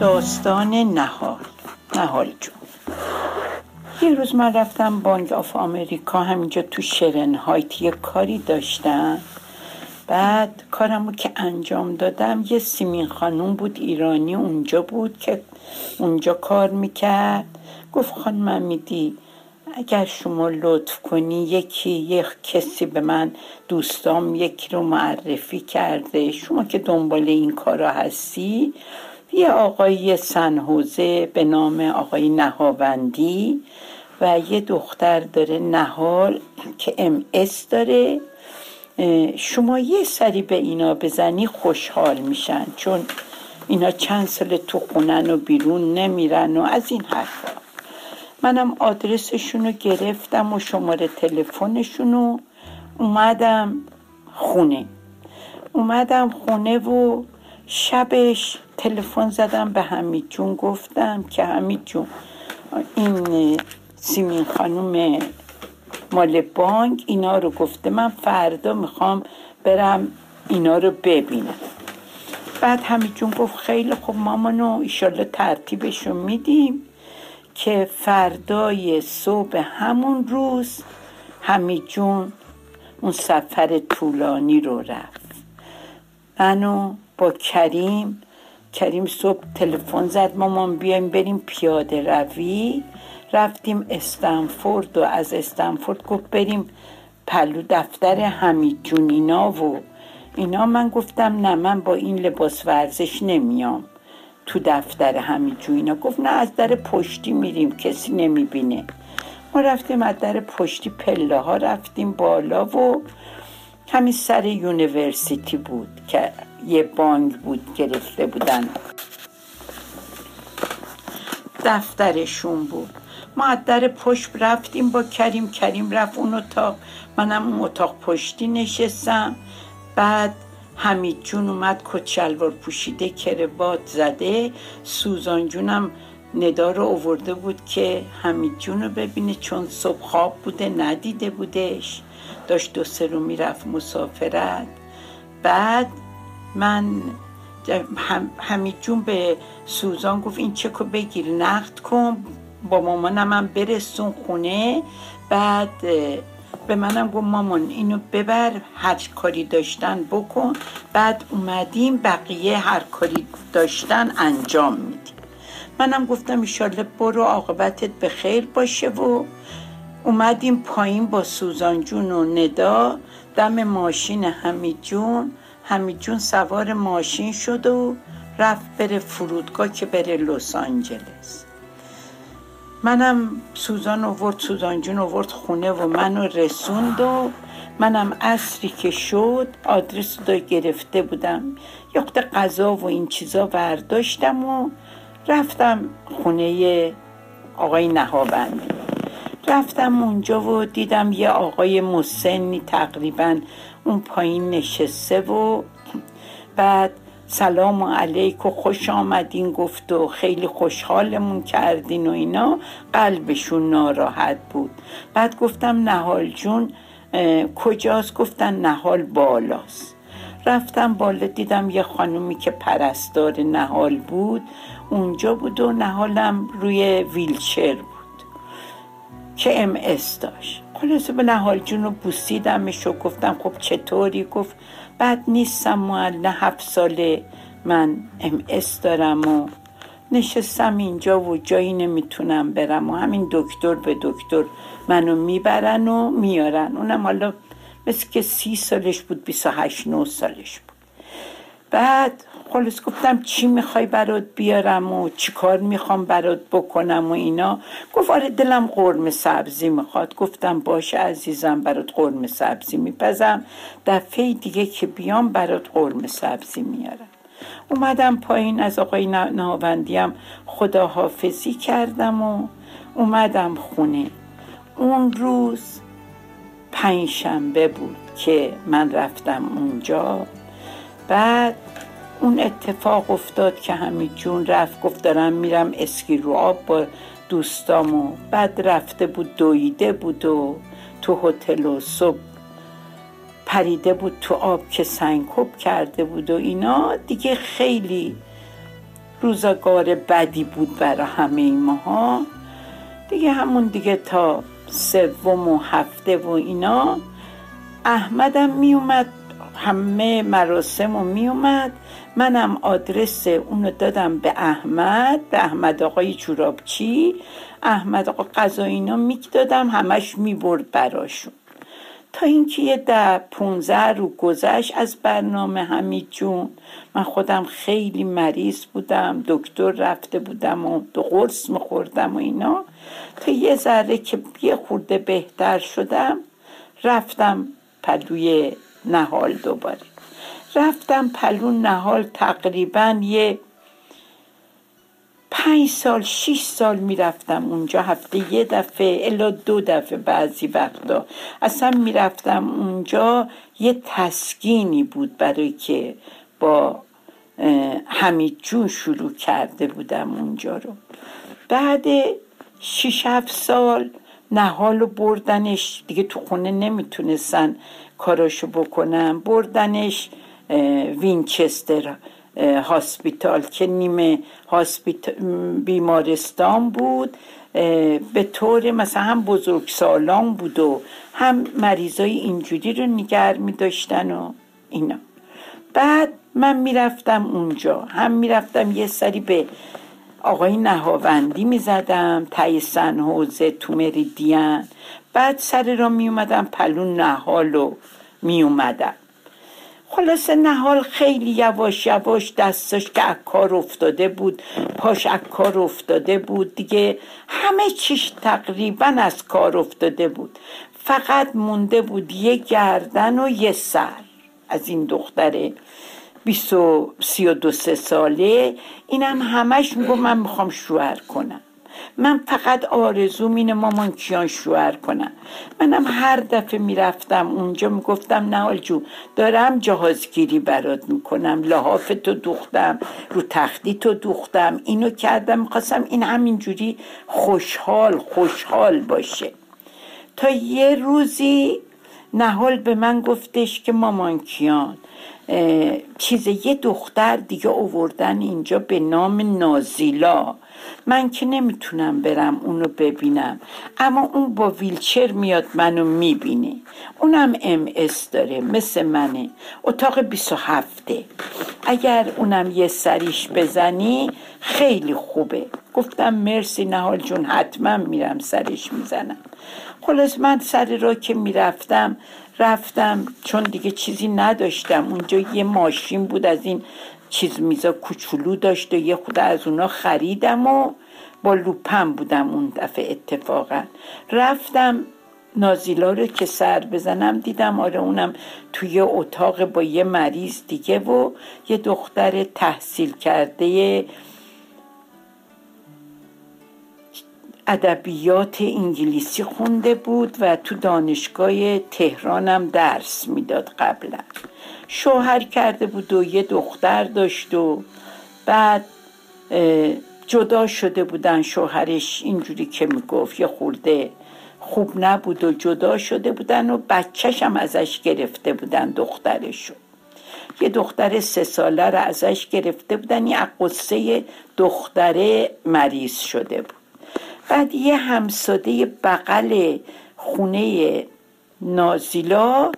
داستان نهال. نهال جون. یه روز من رفتم بانک آف آمریکا همینجا تو شرن هایت یه کاری داشتم. بعد کارمو که انجام دادم یه سیمین خانوم بود ایرانی اونجا بود که اونجا کار می‌کرد. گفت خانم میدی اگر شما لطف کنی یکی یک کسی به من دوستام یکی رو معرفی کرده. شما که دنبال این کارا هستی یه آقای سنهوزه به نام آقای نهاوندی و یه دختر داره نهال که ام اس داره. شما یه سری به اینا بزنی خوشحال میشن چون اینا چند سال تو خونن و بیرون نمیرن و از این حرفا. منم آدرسشون رو گرفتم و شماره تلفنشون رو اومدم خونه. اومدم خونه و شبش تلفن زدم به حمید جون. گفتم که حمید جون این سیمین خانوم مال بانک اینا رو گفته من فردا می‌خوام برم اینا رو ببینم. بعد حمید جون گفت خیلی خوب مامانو ایشالله ترتیبشو میدیم که فردای صبح همون روز حمید جون اون سفر طولانی رو رفت. منو با کریم. کریم صبح تلفن زد مامان بیایم بریم پیاده روی. رفتیم استنفورد و از استنفورد گفت بریم پلو دفتر حمید جون اینا و اینا. من گفتم نه من با این لباس ورزش نمیام تو دفتر حمید جون اینا. گفت نه از در پشتی میریم کسی نمی‌بینه. ما رفتیم از در پشتی پله ها رفتیم بالا و همین سر University بود که یه بانک بود گرفته بودن. دفترشون بود. ما از در پشت رفتیم با کریم. کریم رفت اون اتاق. منم اون اتاق پشتی نشستم. بعد حمید جون اومد کت شلوار پوشیده کروات زده. سوزان جونم ندا رو اوورده بود که حمید جون رو ببینه چون صبح خواب بوده ندیده بودش. داشت دو سه رو می‌رفت مسافرت. بعد من حمید جون به سوزان گفت این چکو بگیر نقد کن با مامانم هم برسون خونه. بعد به منم گفت مامان اینو ببر هر کاری داشتن بکن. بعد اومدیم بقیه هر کاری داشتن انجام میدیم. منم گفتم ایشالله برو عاقبتت به خیر باشه و اومدیم پایین با سوزان جون و ندا. دم ماشین حمید جون. حمید جون سوار ماشین شد و رفت بره فرودگاه که بره لس آنجلس. منم سوزان آورد سوزان جون آورد خونه و منو رسوند و منم اصری که شد آدرس رو گرفته بودم. یخت غذا و این چیزا برداشتم و رفتم خونه آقای نهابندی رفتم اونجا و دیدم یه آقای مسنی تقریبا اون پایین نشسته و بعد سلام علیک و خوش آمدین گفت و خیلی خوشحالمون کردین و اینا. قلبشون ناراحت بود. بعد گفتم نهال جون کجاست؟ گفتن نهال بالاست. رفتم بالا دیدم یه خانومی که پرستار نهال بود اونجا بود و نهالم روی ویلچر بود. که ام داشت. خلاصه به نهال جون رو بوسیدمش و گفتم خب چطوری؟ گفت بعد نیستم معلم هفت ساله من ام اس دارم و نشستم اینجا و جایی نمی‌تونم برم و همین دکتر به دکتر منو می‌برن و میارن. اونم حالا مثل که سی سالش بود بیس هشت نو سالش بود. بعد خلاص گفتم چی می‌خوای برات بیارم و چی کار می‌خوام برات بکنم و اینا. گفت آره دلم قرم سبزی می‌خواد. گفتم باشه عزیزم برات قرم سبزی میپزم. دفعه دیگه که بیام برات قرم سبزی میارم. اومدم پایین از آقای ناوندیم خداحافظی کردم و اومدم خونه. اون روز پنجشنبه بود که من رفتم اونجا. بعد اون اتفاق افتاد که همین جون رفت گفت دارم میرم اسکی رو آب با دوستامو. بعد رفته بود دویده بود و تو هتل و صبح پریده بود تو آب که سنگکوب کرده بود و اینا. دیگه خیلی روزگار بدی بود برای همه ماها. دیگه همون دیگه تا سوم و هفته و اینا احمدم میومد همه مراسم رو میومد. منم آدرس اونو دادم به احمد به احمد آقای چورابچی احمد آقا غذا اینا می‌دادم همش می‌برد براشون. تا اینکه یه ده پونزه رو گذشت از برنامه همین جون. من خودم خیلی مریض بودم دکتر رفته بودم و دو قرص میخوردم و اینا. تا یه ذره که یه خورده بهتر شدم رفتم پلوی نهال دوباره. رفتم پلو نهال تقریبا یه پنج سال شیش سال می‌رفتم اونجا هفته یه دفعه الا دو دفعه بعضی وقتا. اصلا می‌رفتم اونجا یه تسکینی بود برای که با حمید جون شروع کرده بودم اونجا رو. بعد شیش هفت سال نهال و بردنش. دیگه تو خونه نمی‌تونستن کاراشو بکنم بردنش وینچستر هاسپیتال که نیمه بیمارستان بود. به طور مثلا هم بزرگ سالان بود و هم مریضای اینجوری رو نگر می داشتن و اینا. بعد من می‌رفتم اونجا. هم می‌رفتم یه سری به آقای نهاوندی می‌زدم تای سن حوزه تو مریدین. بعد سر را میومدم پلون نهال و میومدم خلاصه نهال خیلی یواش یواش دستش که اکار افتاده بود پاش اکار افتاده بود. دیگه همه چیش تقریبا از کار افتاده بود. فقط مونده بود یه گردن و یه سر. از این دختره. بیست و سی و دو سه ساله اینم همش میگو من می‌خوام شوهر کنم. من فقط آرزوم اینه مامان کیان شوهر کنم منم هر دفعه می‌رفتم اونجا می‌گفتم نهال جو دارم جهازگیری برات می‌کنم. لحاف تو دوختم رو تختی تو دوختم اینو کردم. می‌خواستم این همینجوری خوشحال خوشحال باشه. تا یه روزی نهال به من گفتش که مامان کیان چیز یه دختر دیگه اووردن اینجا به نام نازیلا. من که نمی‌تونم برم اونو ببینم. اما اون با ویلچر میاد منو می‌بینه. اونم ام اس داره مثل منه. اتاق 27 اگر اونم یه سریش بزنی خیلی خوبه. گفتم مرسی نهال جون حتما میرم سرش می‌زنم. خلاص من سر را که می‌رفتم رفتم چون دیگه چیزی نداشتم. اونجا یه ماشین بود از این چیز میزا کوچولو داشت و یه خود از اونا خریدم و با لوپم بودم اون دفعه اتفاقا. رفتم نازیلا رو که سر بزنم دیدم آره اونم توی اتاق با یه مریض دیگه و یه دختر تحصیل کرده ادبیات انگلیسی خونده بود و تو دانشگاه تهرانم درس می‌داد قبلا. شوهر کرده بود و یه دختر داشت و بعد جدا شده بودن شوهرش اینجوری که می‌گفت یه خورده خوب نبود و جدا شده بودن و بچهش هم ازش گرفته بودن دخترشو. یه دختر سه ساله رو ازش گرفته بودن یه قصه دختره مریض شده بود. بعد یه همساده بغل خونه نازیلا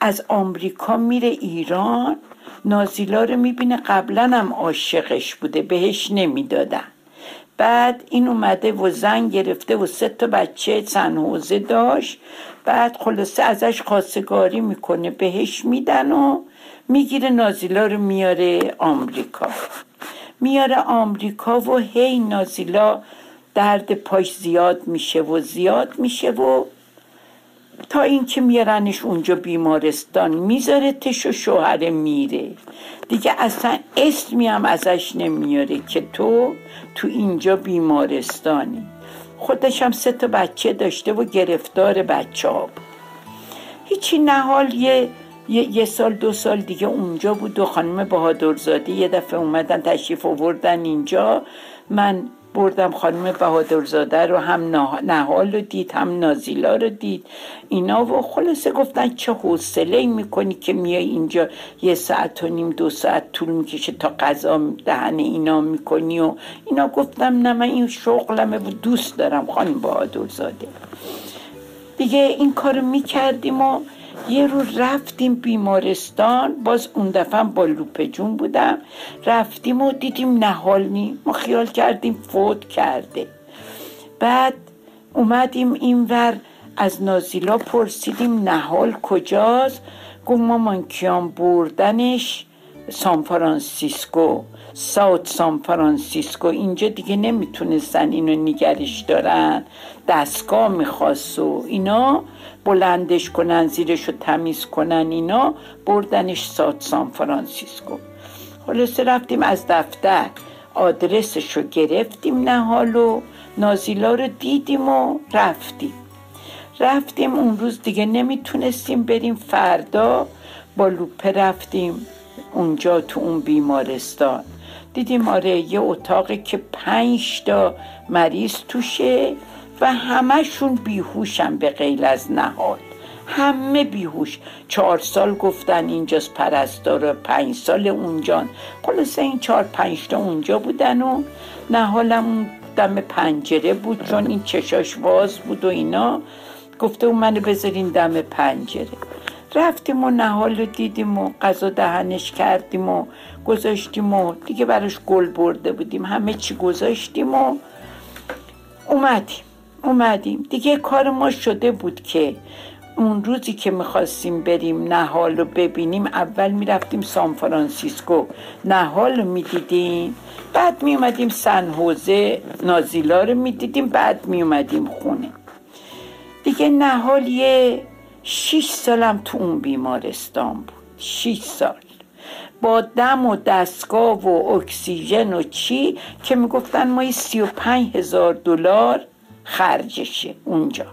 از آمریکا میره ایران. نازیلا رو می‌بینه قبلا هم عاشقش بوده بهش نمی‌دادن. بعد این اومده و زن گرفته و سه تا بچه سنحوزه داشت. بعد خلاصه ازش خواستگاری می‌کنه بهش میدن و می‌گیره نازیلا رو میاره آمریکا. میاره آمریکا و هی نازیلا درد پاش زیاد میشه و زیاد میشه و تا اینکه میارنش اونجا بیمارستان می‌ذاره تش و شوهر میره. دیگه اصلا اسمی هم ازش نمیاره که تو تو اینجا بیمارستانی. خودش هم سه تا بچه داشته و گرفتار بچه ها هیچی نهال یه یه،, سال دو سال دیگه اونجا بود و خانم بهادرزاده یه دفعه اومدن تشریف آوردن اینجا. من بردم خانم بهادرزاده رو هم نهال رو دید هم نازیلا رو دید. اینا و خلاصه گفتن چه حوصله می‌کنی که میای اینجا یه ساعت و نیم دو ساعت طول می‌کشه تا غذا دهن اینا می‌کنی و اینا گفتم نه من این شغلمه و دوست دارم خانم بهادرزاده. دیگه این کارو می‌کردیم و یه رو رفتیم بیمارستان باز اون دفعه با لوپه جون بودم. رفتیم و دیدیم نهال نی ما خیال کردیم فوت کرده. بعد اومدیم اینور از نازیلا پرسیدیم نهال کجاست؟ گفت مامان کیام بردنش. سان فرانسیسکو South San Francisco اینجا دیگه نمی‌تونستن اینو نگهش دارن. دستگاه می‌خواست و اینا بلندش کنن زیرش تمیز کنن اینا بردنش South San Francisco خلاصه رفتیم از دفتر. آدرسش رو گرفتیم نهالو نازیلا رو دیدیم و رفتیم. رفتیم اون روز دیگه نمی‌تونستیم بریم فردا. با لوپه رفتیم. اونجا تو اون بیمارستان. دیدیم آره یه اتاقی که پنج تا مریض توشه و همهشون بیهوشن به غیر از نهال همه بیهوش. چهار سال گفتن اینجاست پرستار پنج سال اونجان. خلاصه این چهار پنج تا اونجا بودن و نهالم دم پنجره بود چون این چشاش باز بود و اینا. گفته اون منو بذارین دم پنجره. رفتیم و نهال رو دیدیم و غذا دهنش کردیم و گذاشتیم و دیگه براش گل برده بودیم. همه چی گذاشتیم و اومدیم. اومدیم. دیگه کار ما شده بود که اون روزی که می‌خواستیم بریم نهال رو ببینیم اول می‌رفتیم سان فرانسیسکو. نهال رو می‌دیدیم. بعد میومدیم سن حوزه نازیلا رو می‌دیدیم. بعد میومدیم خونه. دیگه نهال یه شیش سالم تو اون بیمارستان بود. شیش سال. با دم و دستگاه و اکسیژن و چی که می‌گفتن ما سی و پنج هزار دلار خرجشه اونجا.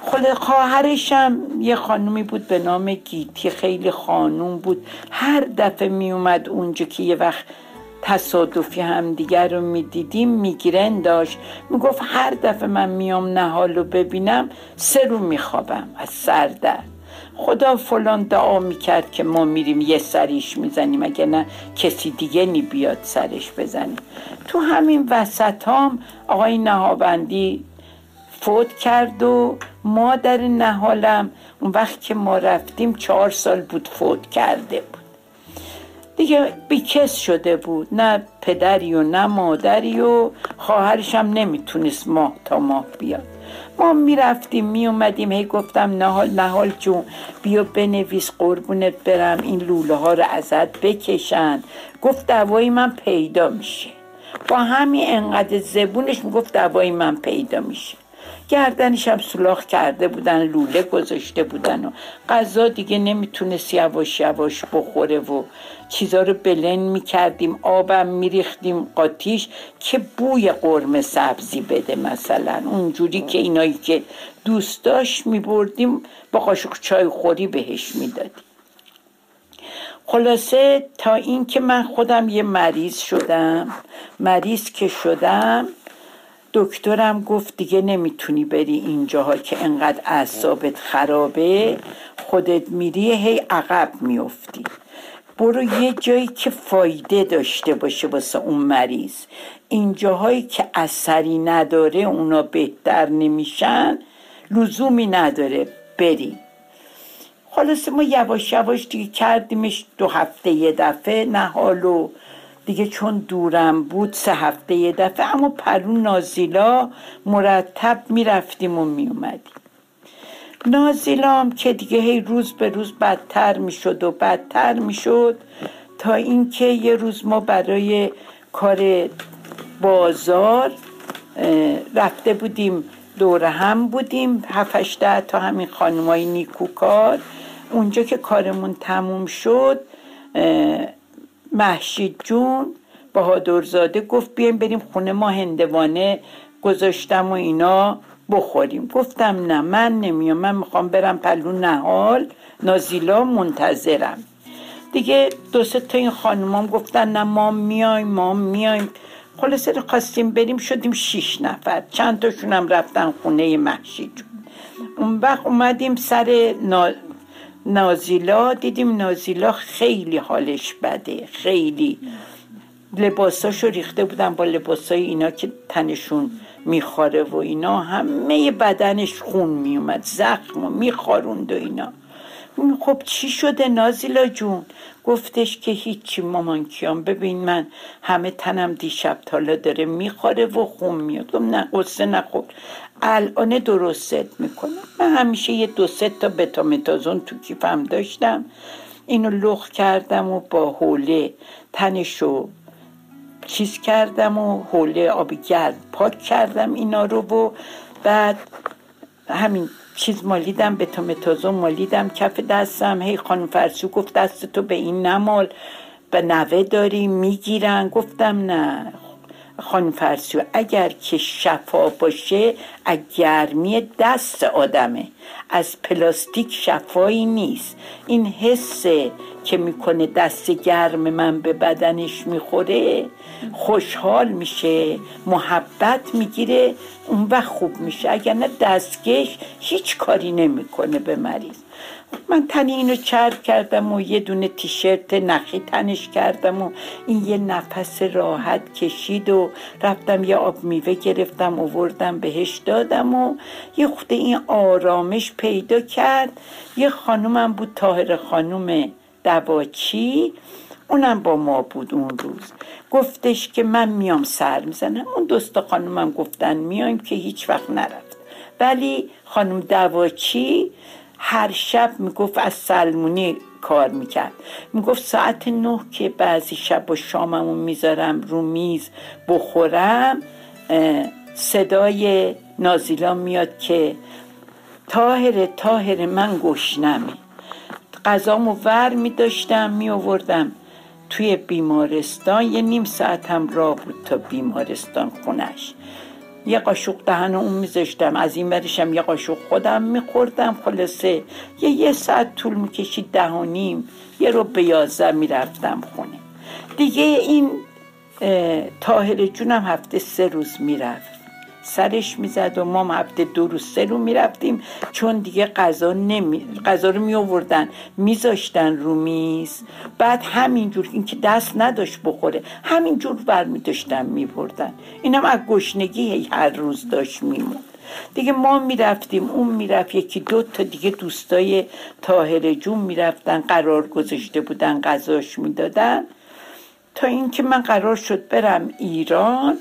خود خواهرشم یه خانومی بود به نام گیتی خیلی خانوم بود. هر دفعه میومد اونجا که یه وقت تصادفی هم دیگر رو می‌دیدیم می‌گیرن داشت. می‌گفت هر دفعه من میام نهال رو ببینم سه رو میخوابم از سردرد خدا فلان دعا می‌کرد که ما میریم یه سریش می‌زنیم اگه نه کسی دیگه نی بیاد سرش بزنیم تو همین وسط هم آقای نهابندی فوت کرد و مادر نهالم اون وقت که ما رفتیم چهار سال بود فوت کرده بود. دیگه بیکس شده بود. نه پدری و نه مادری و خواهرش هم نمی‌تونست ماه تا ماه بیاد. ما می‌رفتیم میومدیم هی گفتم نهال نهال جون بیا بنویس قربونت برم این لوله ها رو ازت بکشن. گفت دوای من پیدا میشه. با همین انقدر زبونش می‌گفت دوای من پیدا میشه. گردنش هم سولاخ کرده بودن لوله گذاشته بودن و غذا دیگه نمی‌تونست یواش یواش بخوره و چیزا رو بلن می‌کردیم آبم میریختیم قاتیش که بوی قرمه سبزی بده مثلا. اونجوری که اینایی که دوست داشت میبردیم با قاشق چای خوری بهش می‌دادیم. خلاصه تا اینکه من خودم یه مریض شدم مریض که شدم دکترم گفت دیگه نمی‌تونی بری اینجاها که انقدر اعصابت خرابه. خودت میری هی عقب میافتی برو یه جایی که فایده داشته باشه واسه اون مریض. اینجاهایی که اثری نداره اونا بهتر نمیشن. لزومی نداره. بری. خلاصه ما یواش یواش دیگه کردیمش دو هفته یه دفعه. نه حالو دیگه چون دورم بود سه هفته یه دفعه اما پرون نازیلا مرتب می‌رفتیم و میومدیم نازیلام که دیگه هی روز به روز بدتر می‌شد و بدتر می‌شد تا اینکه یه روز ما برای کار بازار رفته بودیم دور هم بودیم هفتش تا همین خانمای نیکوکار. اونجا که کارمون تموم شد محشید جون بهادرزاده گفت بیایم بریم خونه ما هندوانه گذاشتم و اینا بخوریم. گفتم نه من نمیام من می‌خوام برم پلو نهال نازیلا منتظرم. دیگه دو سه تا این خانمام گفتن نه ما میایم ما میایم. خلاصه خواستیم بریم شدیم شیش نفر. چند تاشون هم رفتن خونه محشی جون. اون وقت اومدیم سر نازیلا دیدیم نازیلا خیلی حالش بده خیلی. لباساشو ریخته بودن با لباسای اینا که تنشون میخواره و اینا همه بدنش خون میومد زخم و میخاروند و اینا. خب چی شده نازیلا جون؟ گفتش که هیچی مامان کیام ببین من همه تنم دیشب تالا داره میخواره و خون میاد. گفت نه قصه نخور. الان درست می‌کنم. من همیشه یه دو سه تا بتامتازون تو کیفم داشتم. اینو لخ کردم و با حوله تنشو چیز کردم و حوله آبی گرد پاک کردم اینا رو و بعد همین چیز مالیدم به متازون مالیدم کف دستم. هی خانم فرسو گفت دست تو به این نمال. به نوه داری می‌گیرن. گفتم نه. خانم فرسو اگر که شفا باشه از گرمی دست آدمه. از پلاستیک شفایی نیست. این حسه که می‌کنه دست گرم من به بدنش می‌خوره خوشحال میشه محبت می‌گیره اون وقت خوب میشه. اگر نه دستکش هیچ کاری نمی‌کنه به مریض. من تن اینو چرب کردم و یه دونه تیشرت نخی تنش کردم و این یه نفس راحت کشید و رفتم یه آب میوه گرفتم وردم بهش دادم و یه خود این آرامش پیدا کرد. یه خانومم بود تاهر خانوم دواچی. اونم با ما بود اون روز. گفتش که من میام سر می‌زنم. اون دوست خانومم گفتن میایم که هیچ وقت نرفت. ولی خانم دواچی هر شب می‌گفت از سلمونی کار می‌کرد. می‌گفت ساعت نه که بعضی شب و شاممون می‌ذارم رو میز بخورم صدای نازیلا میاد که تاهر تاهر من گشنمه. غذامو ور میداشتم میآوردم توی بیمارستان. یه نیم ساعت هم راه بود تا بیمارستان خونش. یه قاشق دهن اون میذاشتم. از این برشم یه قاشق خودم میخوردم. خلاصه یه یه ساعت طول می‌کشید ده و نیم. یه رو به یازده می‌رفتم خونه. دیگه این تاهر جونم هفته سه روز می‌رفت. سرش می‌زد و ما هفته دو روز سه رو می‌رفتیم چون دیگه غذا نمی غذا رو می آوردن میذاشتن رو میز. بعد همینجور اینکه دست نداشت بخوره همینجور بر می داشتن میبردن. اینم از گشنگی هر روز داشت میموند. دیگه ما می‌رفتیم اون می‌رفت یکی دو تا دیگه دوستای تاهر جون می‌رفتن قرار گذاشته بودن غذاش می‌دادن. تا اینکه من قرار شد برم ایران.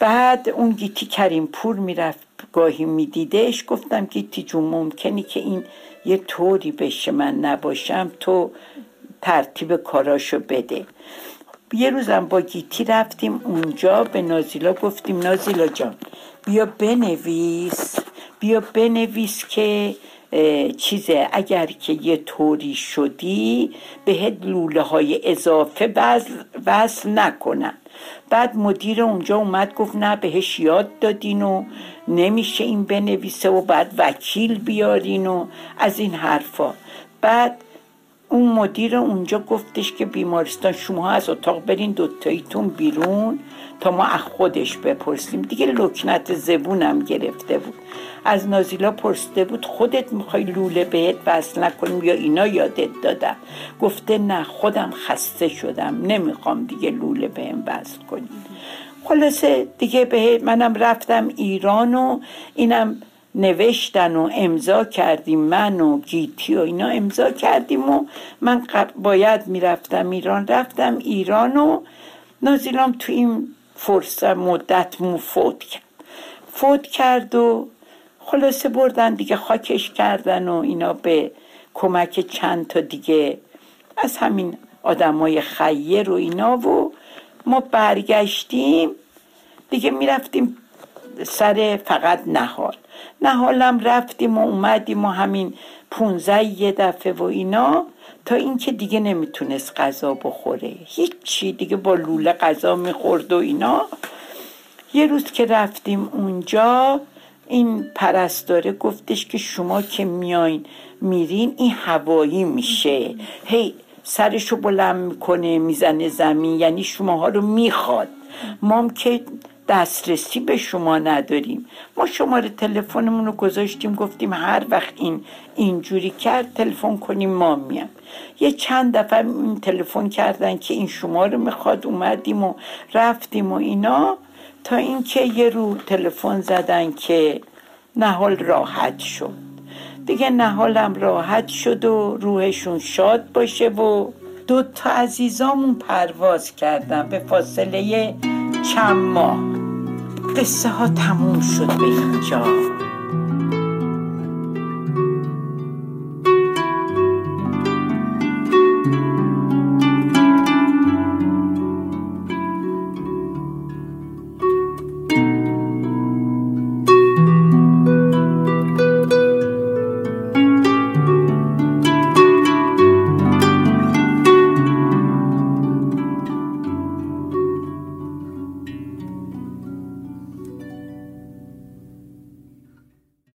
بعد اون گیتی کریم پور می‌رفت گاهی میدیدش گفتم گیتی جون ممکنی که این یه طوری بشه من نباشم تو ترتیب کاراشو بده. یه روزم با گیتی رفتیم اونجا به نازیلا گفتیم نازیلا جان بیا بنویس بیا بنویس که چیزه اگر که یه طوری شدی بهت لوله های اضافه وصل نکنن. بعد مدیر اونجا اومد گفت نه بهش یاد دادین و نمیشه این بنویسه و بعد وکیل بیارین و از این حرفا. بعد اون مدیر اونجا گفتش که بیمارستان شما از اتاق برین دوتاییتون بیرون تا ما از خودش بپرسیم. دیگه لکنت زبونم گرفته بود. از نازیلا پرسیده بود خودت می‌خوای لوله بهت وصل نکنیم یا اینا یادت دادم. گفته نه خودم خسته شدم. نمی‌خوام دیگه لوله بهم وصل کنیم خلاصه دیگه به منم رفتم ایران و اینم نوشتن و امضا کردیم من و گیتی و اینا امضا کردیم و من باید می‌رفتم ایران. رفتم ایران و نازیلام تو این فرصت مدت مو فوت کرد. فوت کرد و خلاصه بردن دیگه خاکش کردن و اینا به کمک چند تا دیگه. از همین آدمای خیر و اینا و ما برگشتیم. دیگه می‌رفتیم سر فقط نهال. نهالم رفتیم و اومدیم و همین پونزه یه دفعه و اینا تا اینکه دیگه نمی‌تونست غذا بخوره. هیچی دیگه با لوله غذا می‌خورد و اینا. یه روز که رفتیم اونجا این پرستاره گفتش که شما که میاین میرین این هوایی میشه. هی سرشو بلند می‌کنه می‌زنه زمین یعنی شماها رو می‌خواد. ما که دسترسی به شما نداریم. ما شماره تلفنمون رو گذاشتیم گفتیم هر وقت این اینجوری کرد تلفن کنیم ما میام یه چند دفعه این تلفن کردن که این شما رو می‌خواد اومدیم و رفتیم و اینا. تا اینکه یه رو تلفن زدن که نهال راحت شد. دیگه نهالم راحت شد و روحشون شاد باشه و دو تا عزیزامون پرواز کردن به فاصله چند ماه. قصه ها تموم شد به اینجا.